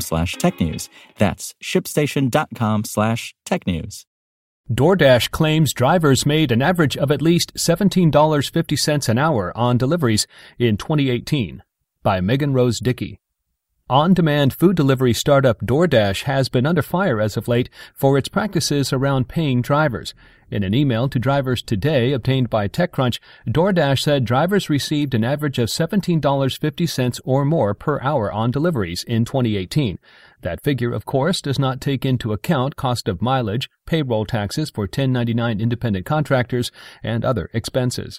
slash technews. That's shipstation.com slash tech technews. DoorDash claims drivers made an average of at least $17.50 an hour on deliveries in 2018 by Megan Rose Dickey. On-demand food delivery startup DoorDash has been under fire as of late for its practices around paying drivers. In an email to drivers today obtained by TechCrunch, DoorDash said drivers received an average of $17.50 or more per hour on deliveries in 2018. That figure, of course, does not take into account cost of mileage, payroll taxes for 1099 independent contractors, and other expenses.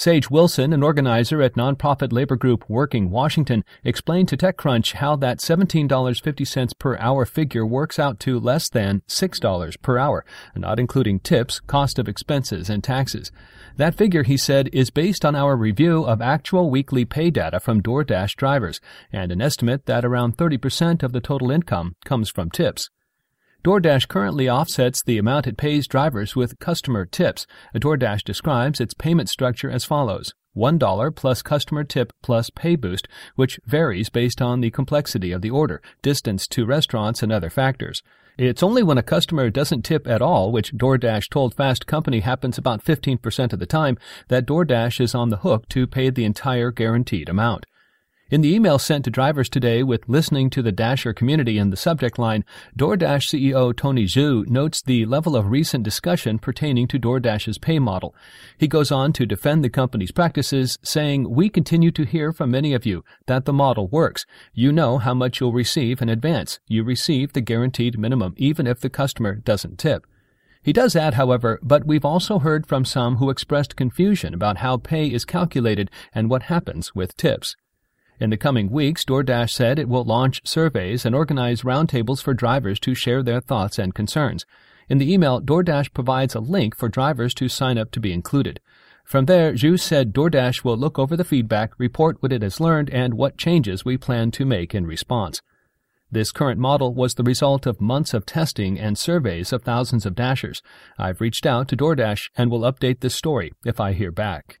Sage Wilson, an organizer at nonprofit labor group Working Washington, explained to TechCrunch how that $17.50 per hour figure works out to less than $6 per hour, not including tips, cost of expenses, and taxes. That figure, he said, is based on our review of actual weekly pay data from DoorDash drivers and an estimate that around 30% of the total income comes from tips. DoorDash currently offsets the amount it pays drivers with customer tips. DoorDash describes its payment structure as follows. $1 plus customer tip plus pay boost, which varies based on the complexity of the order, distance to restaurants, and other factors. It's only when a customer doesn't tip at all, which DoorDash told Fast Company happens about 15% of the time, that DoorDash is on the hook to pay the entire guaranteed amount. In the email sent to drivers today with listening to the Dasher community in the subject line, DoorDash CEO Tony Xu notes the level of recent discussion pertaining to DoorDash's pay model. He goes on to defend the company's practices, saying, We continue to hear from many of you that the model works. You know how much you'll receive in advance. You receive the guaranteed minimum even if the customer doesn't tip. He does add, however, but we've also heard from some who expressed confusion about how pay is calculated and what happens with tips. In the coming weeks, DoorDash said it will launch surveys and organize roundtables for drivers to share their thoughts and concerns. In the email, DoorDash provides a link for drivers to sign up to be included. From there, Xu said DoorDash will look over the feedback, report what it has learned, and what changes we plan to make in response. This current model was the result of months of testing and surveys of thousands of Dashers. I've reached out to DoorDash and will update this story if I hear back.